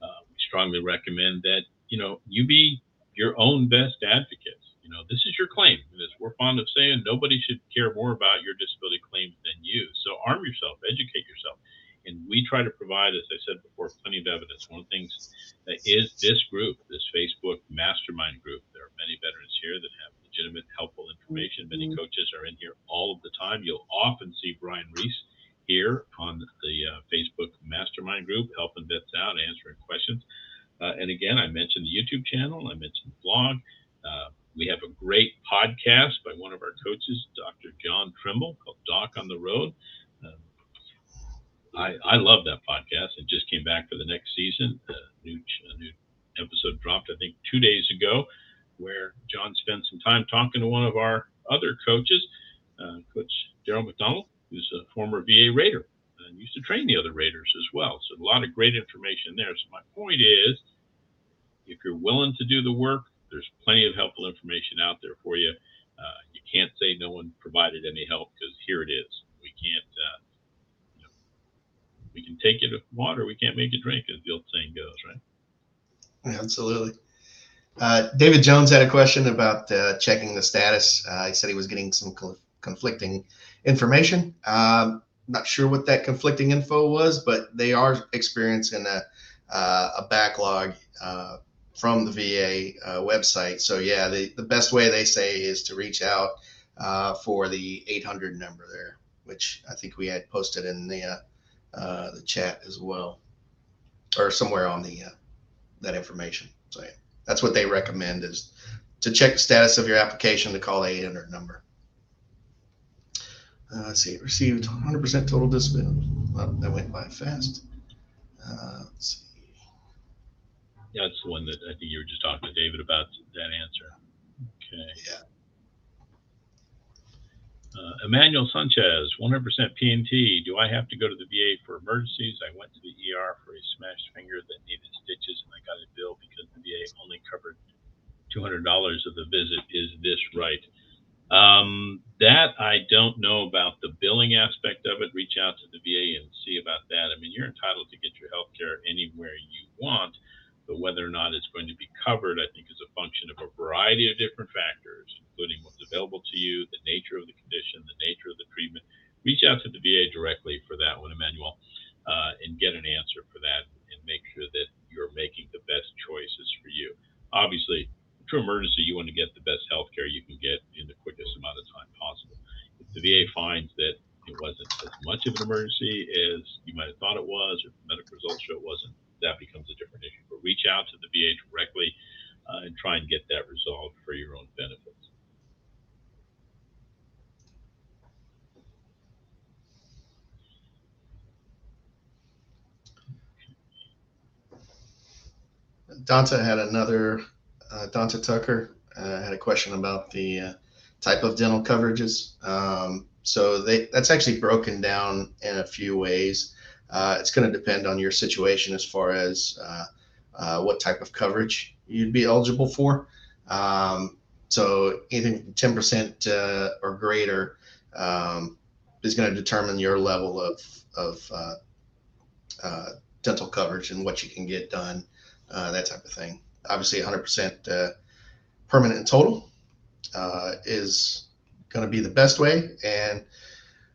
Uh, we strongly recommend that, you know, you be your own best advocate. You know, this is your claim. And as we're fond of saying, nobody should care more about your disability claims than you. So arm yourself, educate yourself. And we try to provide, as I said before, plenty of evidence. One of the things that is this group, this Facebook mastermind group, there are many veterans here that have legitimate, helpful information. Many mm-hmm. coaches are in here all of the time. You'll often see Brian Reese here on the uh, Facebook mastermind group, helping vets out, answering questions. Uh, and again, I mentioned the YouTube channel, I mentioned the blog. Uh, we have a great podcast by one of our coaches, Dr. John Trimble, called Doc on the Road. Um, I, I love that podcast It just came back for the next season. A new, a new episode dropped, I think, two days ago, where John spent some time talking to one of our other coaches, uh, Coach Daryl McDonald, who's a former VA Raider and used to train the other Raters as well. So a lot of great information there. So my point is, if you're willing to do the work, there's plenty of helpful information out there for you. Uh, you can't say no one provided any help because here it is. We can't, uh, we can take to water, we can't make you drink, as the old saying goes, right? Absolutely. Uh, David Jones had a question about uh, checking the status. Uh, he said he was getting some conflicting information. Um, not sure what that conflicting info was, but they are experiencing a, uh, a backlog uh, from the VA uh, website. So yeah, the, the best way they say is to reach out uh, for the 800 number there, which I think we had posted in the uh, uh the chat as well, or somewhere on the that information. So yeah, that's what they recommend is to check the status of your application to call the 800 number. Uh, let's see, received 100% total disability. Well, that went by fast. Uh, let's see. That's the one that I think you were just talking to David about that answer. Okay. Yeah. Uh, Emmanuel Sanchez, 100% P&T. Do I have to go to the VA for emergencies? I went to the ER for a smashed finger that needed stitches, and I got a bill because the VA only covered $200 of the visit. Is this right? Um, that I don't know about the billing aspect of it. Reach out to the VA and see about that. I mean, you're entitled to get your health care anywhere you want, but whether or not it's going to be covered, I think, is a function of a variety of different factors, including what's available to you, the nature of the condition, the nature of the treatment. Reach out to the VA directly for that one, Emmanuel, uh, and get an answer for that and make sure that you're making the best choices for you. Obviously, true emergency, you want to get the best health care you can get in the quickest amount of time possible. If the VA finds that it wasn't as much of an emergency as you might have thought it was, or medical results show it wasn't, that becomes a different issue. But reach out to the VA directly uh, and try and get that resolved for your own benefits. Donta had another, uh, Donta Tucker uh, had a question about the uh, type of dental coverages. Um, so they, that's actually broken down in a few ways. Uh, it's going to depend on your situation as far as uh, uh, what type of coverage you'd be eligible for. Um, so anything 10% uh, or greater um, is going to determine your level of, of dental coverage and what you can get done, that type of thing. Obviously, 100% uh, permanent and total uh, is going to be the best way. And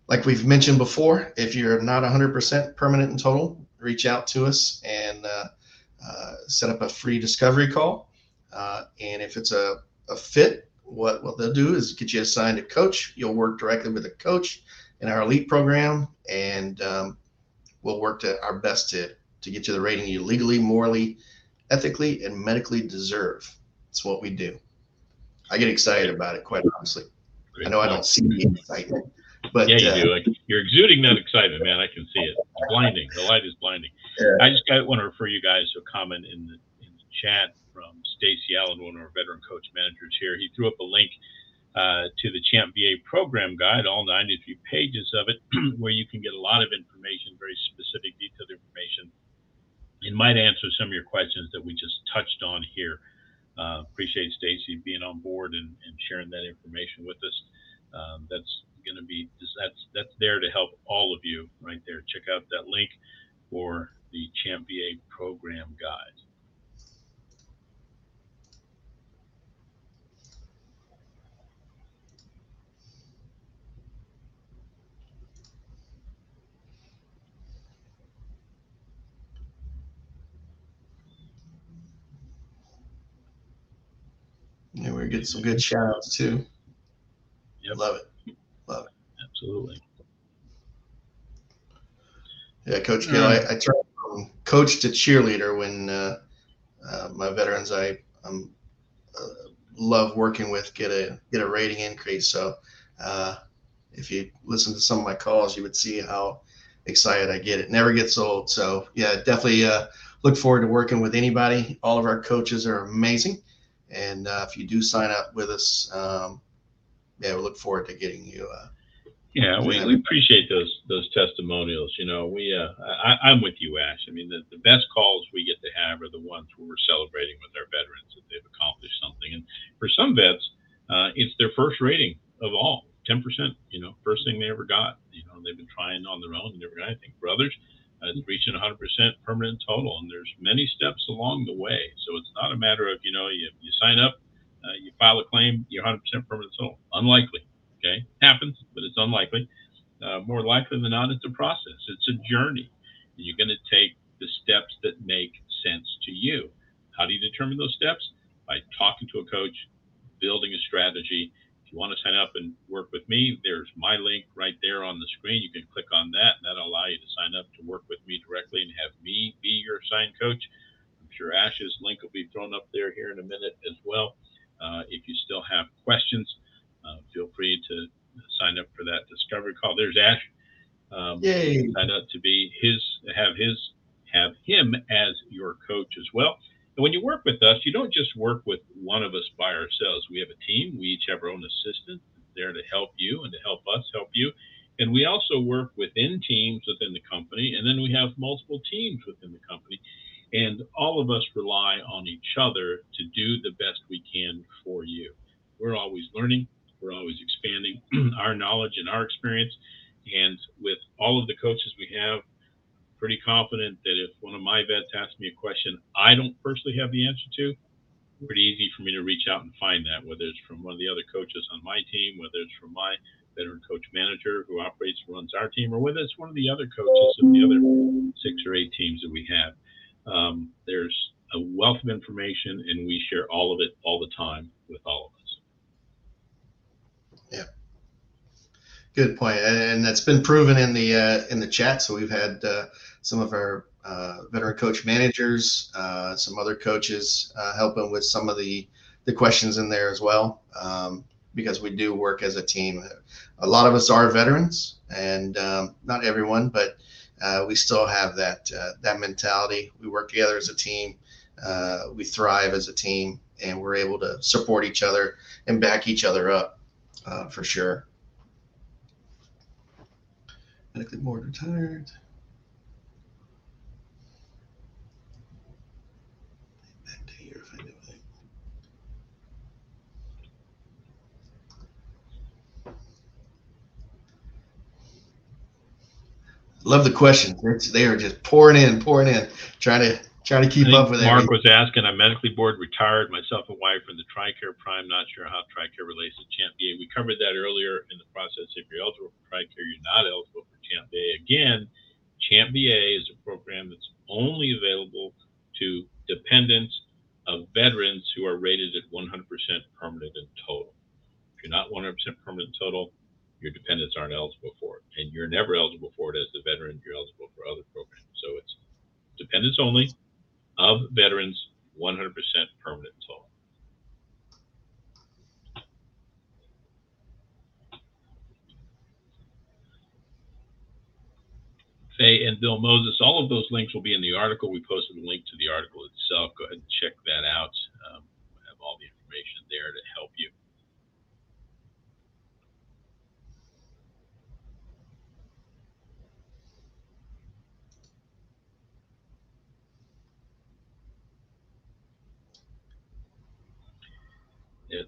like we've mentioned before, if you're not 100% permanent and total, reach out to us and uh, uh, set up a free discovery call. Uh, and if it's a, a fit, what, what they'll do is get you assigned a coach. You'll work directly with a coach in our elite program, and um, we'll work to our best to, to get you the rating you legally, morally, ethically, and medically deserve. It's what we do. I get excited about it, quite honestly. I know I don't see the excitement, but yeah, you uh, do. Like, you're exuding that excitement, man. I can see it. It's blinding. The light is blinding. Yeah. I just got, want to refer you guys to a comment in the in the chat from Stacy Allen, one of our veteran coach managers here. He threw up a link uh, to the Champ VA program guide, all 93 pages of it, where you can get a lot of information, very specific, detailed information, and might answer some of your questions that we just touched on here. Uh, appreciate Stacy being on board and, and sharing that information with us. Um, that's going to be that's that's there to help all of you right there. Check out that link for the Champ VA program guide. Yeah, we're getting some good shout outs too. Yep. Love it. Love it. Absolutely. Yeah, Coach Gil, I, I turned from coach to cheerleader when uh, uh, my veterans I um, uh, love working with get a get a rating increase. So uh, if you listen to some of my calls, you would see how excited I get. It never gets old. So yeah, definitely uh, look forward to working with anybody. All of our coaches are amazing, and uh, if you do sign up with us, um, yeah, we look forward to getting you. Uh, Yeah, we, we appreciate those those testimonials. You know, we uh, I, I'm with you, Ash. I mean, the, the best calls we get to have are the ones where we're celebrating with our veterans that they've accomplished something. And for some vets, uh, it's their first rating of all, 10%. You know, first thing they ever got. You know, they've been trying on their own and never got anything. For others, uh, reaching 100% permanent total, and there's many steps along the way. So it's not a matter of you know you you sign up, uh, you file a claim, you're 100% permanent total. Unlikely. Okay, happens, but it's unlikely. Uh, more likely than not, it's a process. It's a journey. And you're going to take the steps that make sense to you. How do you determine those steps? By talking to a coach, building a strategy. You want to sign up and work with me, there's my link right there on the screen. You can click on that, and that'll allow you to sign up to work with me directly and have me be your assigned coach. I'm sure Ash's link will be thrown up there here in a minute as well. Uh, if you still have questions, uh, feel free to sign up for that discovery call. There's Ash. Um, Yay. Sign up to be his, have his, have him as your coach as well. And when you work with us, you don't just work with one of us by ourselves. We have a team. We each have our own assistant there to help you and to help us help you. And we also work within teams within the company, and then we have multiple teams within the company. And all of us rely on each other to do the best we can for you. We're always learning, we're always expanding our knowledge and our experience. And with all of the coaches we have, pretty confident that if one of my vets asks me a question I don't personally have the answer to, pretty easy for me to reach out and find that, whether it's from one of the other coaches on my team, whether it's from my veteran coach manager who operates and runs our team, or whether it's one of the other coaches of the other six or eight teams that we have. Um, there's a wealth of information, and we share all of it all the time with all of us. Yeah, good point, and that's been proven in the uh, in the chat. So we've had uh, some of our uh, veteran coach managers, uh, some other coaches uh, helping with some of the the questions in there as well, um, because we do work as a team. A lot of us are veterans, and um, not everyone, but uh, we still have that uh, that mentality. We work together as a team. We thrive as a team, and we're able to support each other and back each other up for sure. Medically board retired. Love the questions. It's, they are just pouring in, pouring in, trying to trying to keep up with it. Mark everything. was asking, I'm medically board retired, myself and wife from the TRICARE Prime. Not sure how TRICARE relates to Champ VA. We covered that earlier in the process. If you're eligible for TRICARE, you're not eligible for Champ VA. Again, Champ VA is a program that's only available to dependents of veterans who are rated at 100% permanent and total. If you're not 100% permanent total, your dependents aren't eligible for it. And you're never eligible for it as a veteran. You're eligible for other programs. So it's dependents only of veterans, 100% permanent total. Faye and Bill Moses, all of those links will be in the article. We posted a link to the article itself. Go ahead and check that out. Um, we have all the information there to help you.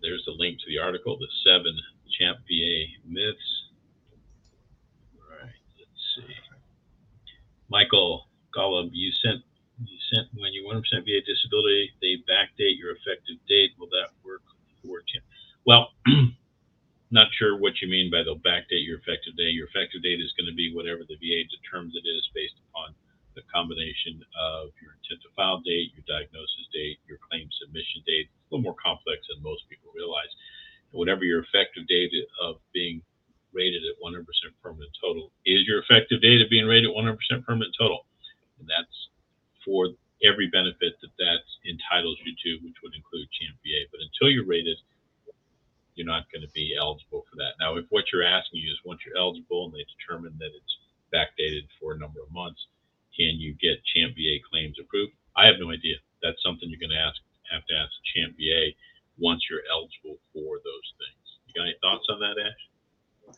There's a link to the article, the seven Champ VA myths. All right, let's see. Michael Golub, you sent you sent when you 100% VA disability, they backdate your effective date. Will that work for you? Well, not sure what you mean by they'll backdate your effective date. Your effective date is going to be whatever the VA determines it is based upon the combination of your intent to file date, your diagnosis date, your claim submission date. It's a little more complex than most people realize. Whatever your effective date of being rated at 100% permanent total is your effective date of being rated 100% permanent total. And that's for every benefit that that entitles you to, which would include Champ VA. But until you're rated, you're not going to be eligible for that. Now, if what you're asking you is once you're eligible and they determine that it's backdated for a number of months, can you get Champ VA claims approved? I have no idea. That's something you're going to ask have to ask Champ VA once you're eligible for those things. You got any thoughts on that, Ash?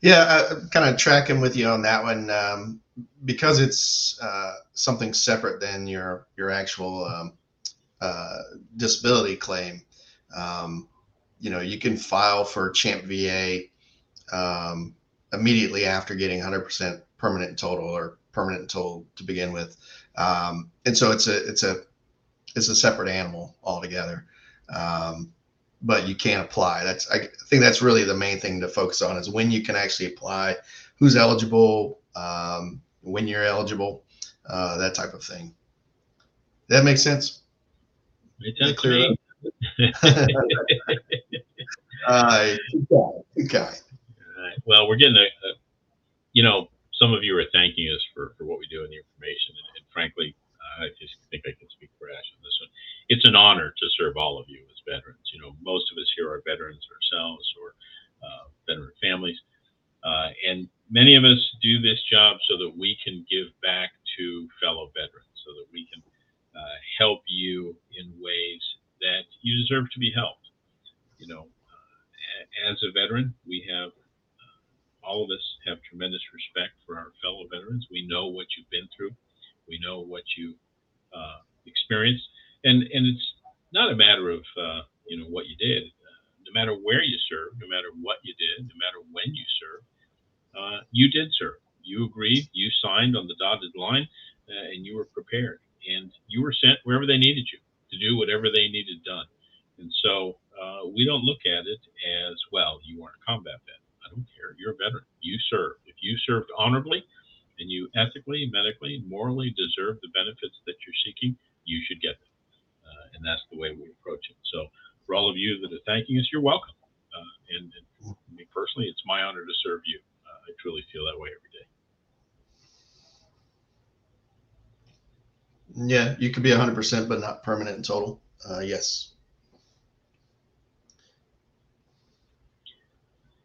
Yeah, I'm kind of tracking with you on that one um, because it's uh, something separate than your your actual um, uh, disability claim. Um, you know, you can file for Champ VA um, immediately after getting 100% permanent total or permanent toll to begin with. Um, and so it's a it's a it's a separate animal altogether. Um, but you can't apply. That's I think that's really the main thing to focus on is when you can actually apply, who's eligible, um, when you're eligible, uh, that type of thing. That makes sense. Makes sense clear. uh, good guy. Good guy. All right. Well, we're getting a, a you know, some of you are thanking us for, for what we do and the information. And, and frankly, I just think I can speak for Ash on this one. It's an honor to serve all of you as veterans. You know, most of us here are veterans ourselves or uh, veteran families. Uh, and many of us do this job so that we can give back to fellow veterans, so that we can uh, help you in ways that you deserve to be helped. You know, uh, as a veteran, we have all of us have tremendous respect for our fellow veterans. We know what you've been through. We know what you uh, experienced, and and it's not a matter of uh, you know what you did. Uh, no matter where you served, no matter what you did, no matter when you served, uh, you did serve. You agreed. You signed on the dotted line, uh, and you were prepared, and you were sent wherever they needed you to do whatever they needed done. And so uh, we don't look at it as well. You weren't a combat vet. I don't care. You're a veteran. You served. If you served honorably, and you ethically, medically, morally deserve the benefits that you're seeking, you should get them. Uh, and that's the way we approach it. So, for all of you that are thanking us, you're welcome. Uh, and, and me personally, it's my honor to serve you. Uh, I truly feel that way every day. Yeah, you could be 100%, but not permanent in total. Uh, yes.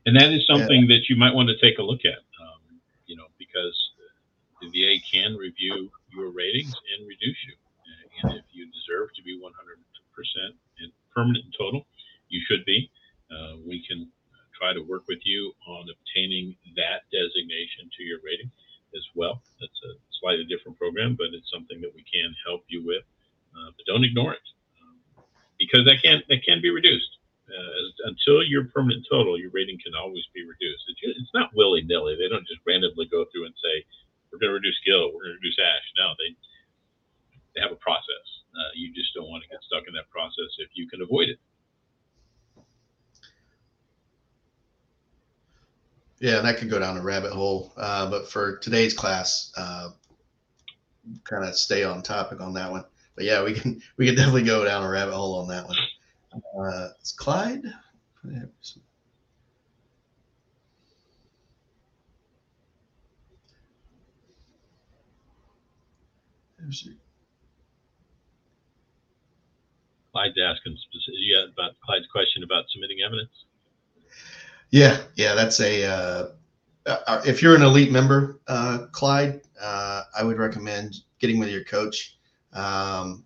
And that is something yeah. that you might want to take a look at, um, you know, because the VA can review your ratings and reduce you. And if you deserve to be 100% and permanent in total, you should be. Uh, we can try to work with you on obtaining that designation to your rating as well. That's a slightly different program, but it's something that we can help you with. Uh, but don't ignore it um, because that can that can be reduced. Uh, until you're permanent total, your rating can always be reduced. It's, it's not willy nilly. They don't just randomly go through and say, we're going to reduce Gil, we're going to reduce Ash. No, they they have a process. Uh, you just don't want to get stuck in that process if you can avoid it. Yeah, that could go down a rabbit hole. Uh, but for today's class, uh, kind of stay on topic on that one. But yeah, we can we can definitely go down a rabbit hole on that one. Uh, it's Clyde. Clyde's asking yeah, about Clyde's question about submitting evidence. Yeah, yeah, that's a. Uh, uh, if you're an elite member, uh, Clyde, uh, I would recommend getting with your coach. Um,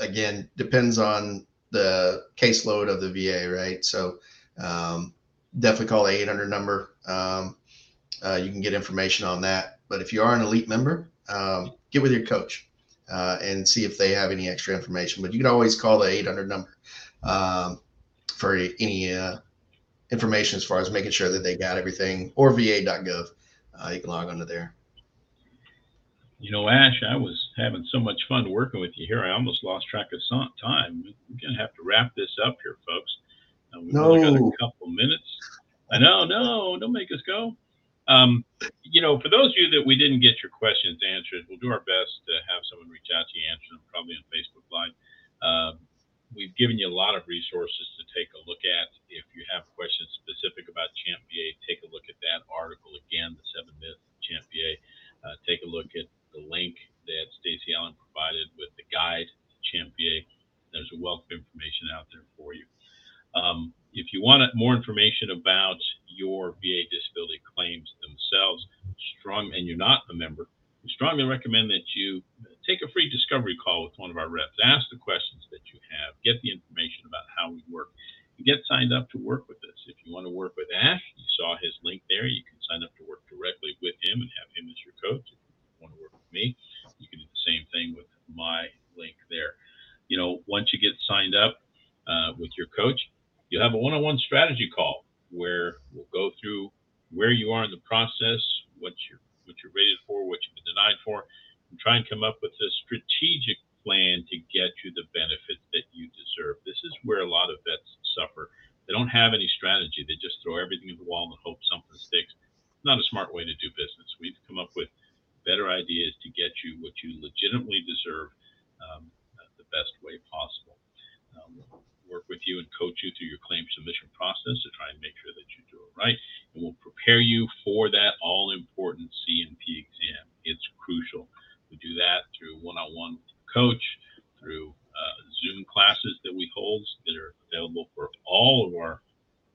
again, depends on the caseload of the VA, right? So um, definitely call the 800 number. Um, uh, you can get information on that. But if you are an elite member, um, get with your coach uh, and see if they have any extra information. But you can always call the 800 number um, for any uh, information as far as making sure that they got everything or va.gov. Uh, you can log onto there. You know, Ash, I was having so much fun working with you here. I almost lost track of time. We're going to have to wrap this up here, folks. Uh, we've no. only got a couple minutes. I know, no, don't make us go. Um, you know, for those of you that we didn't get your questions answered, we'll do our best to have someone reach out to you, answer them probably on Facebook Live. Uh, we've given you a lot of resources to take a look at. If you have questions specific about Champ VA, take a look at that article again, the seven myths of Champ VA. Uh, take a look at the link that Stacy Allen provided with the guide to Champ VA. There's a wealth of information out there for you. Um, if you want more information about your VA disability claims themselves, strong, and you're not a member, we strongly recommend that you take a free discovery call with one of our reps. Ask the questions that you have, get the information about how we work, and get signed up to work with us. If you want to work with Ash, you saw his link there. You can sign up to work directly with him and have him as your coach. If you want to work with me, you can do the same thing with my link there. You know, once you get signed up uh, with your coach, you'll have a one-on-one strategy call where we'll go through where you are in the process, what you're what you're rated for, what you've been denied for, and try and come up with a strategic plan to get you the benefits that you deserve. This is where a lot of vets suffer. They don't have any strategy. They just throw everything at the wall and hope something sticks. Not a smart way to do business. We've come up with better ideas to get you what you legitimately deserve um, the best way possible. Um, work with you and coach you through your claim submission process to try and make sure that you do it right. And we'll prepare you for that all important C&P exam. It's crucial. We do that through one on one coach, through uh, Zoom classes that we hold that are available for all of our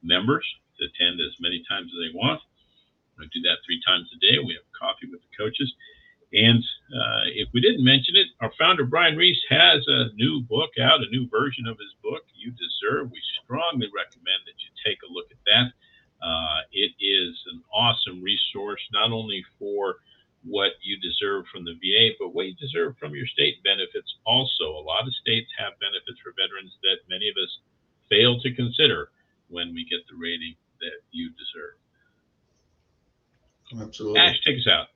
members to attend as many times as they want. We do that three times a day. We have coffee with the coaches. And uh, if we didn't mention it, our founder, Brian Reese, has a new book out, a new version of his book, You Deserve. We strongly recommend that you take a look at that. Uh, it is an awesome resource, not only for what you deserve from the VA, but what you deserve from your state benefits also. A lot of states have benefits for veterans that many of us fail to consider when we get the rating that you deserve. Absolutely. Ash, take us out.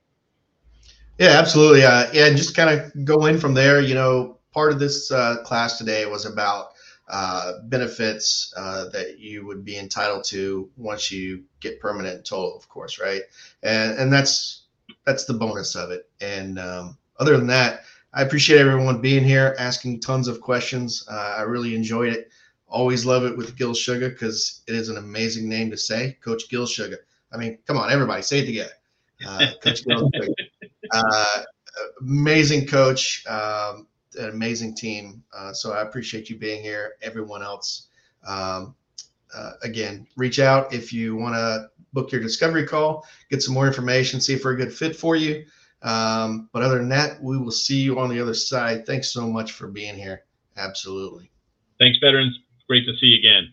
Yeah, absolutely. Uh, yeah, and just kind of go in from there. You know, part of this uh, class today was about uh, benefits uh, that you would be entitled to once you get permanent total, of course, right? And and that's that's the bonus of it. And um, other than that, I appreciate everyone being here, asking tons of questions. Uh, I really enjoyed it. Always love it with Gil Sugar because it is an amazing name to say, Coach Gil Sugar. I mean, come on, everybody, say it together. Uh, coach Gil Sugar. Uh, amazing coach, um, an amazing team. Uh, so I appreciate you being here. Everyone else, um, uh, again, reach out if you want to book your discovery call, get some more information, see if we're a good fit for you. Um, but other than that, we will see you on the other side. Thanks so much for being here. Absolutely. Thanks, veterans. Great to see you again.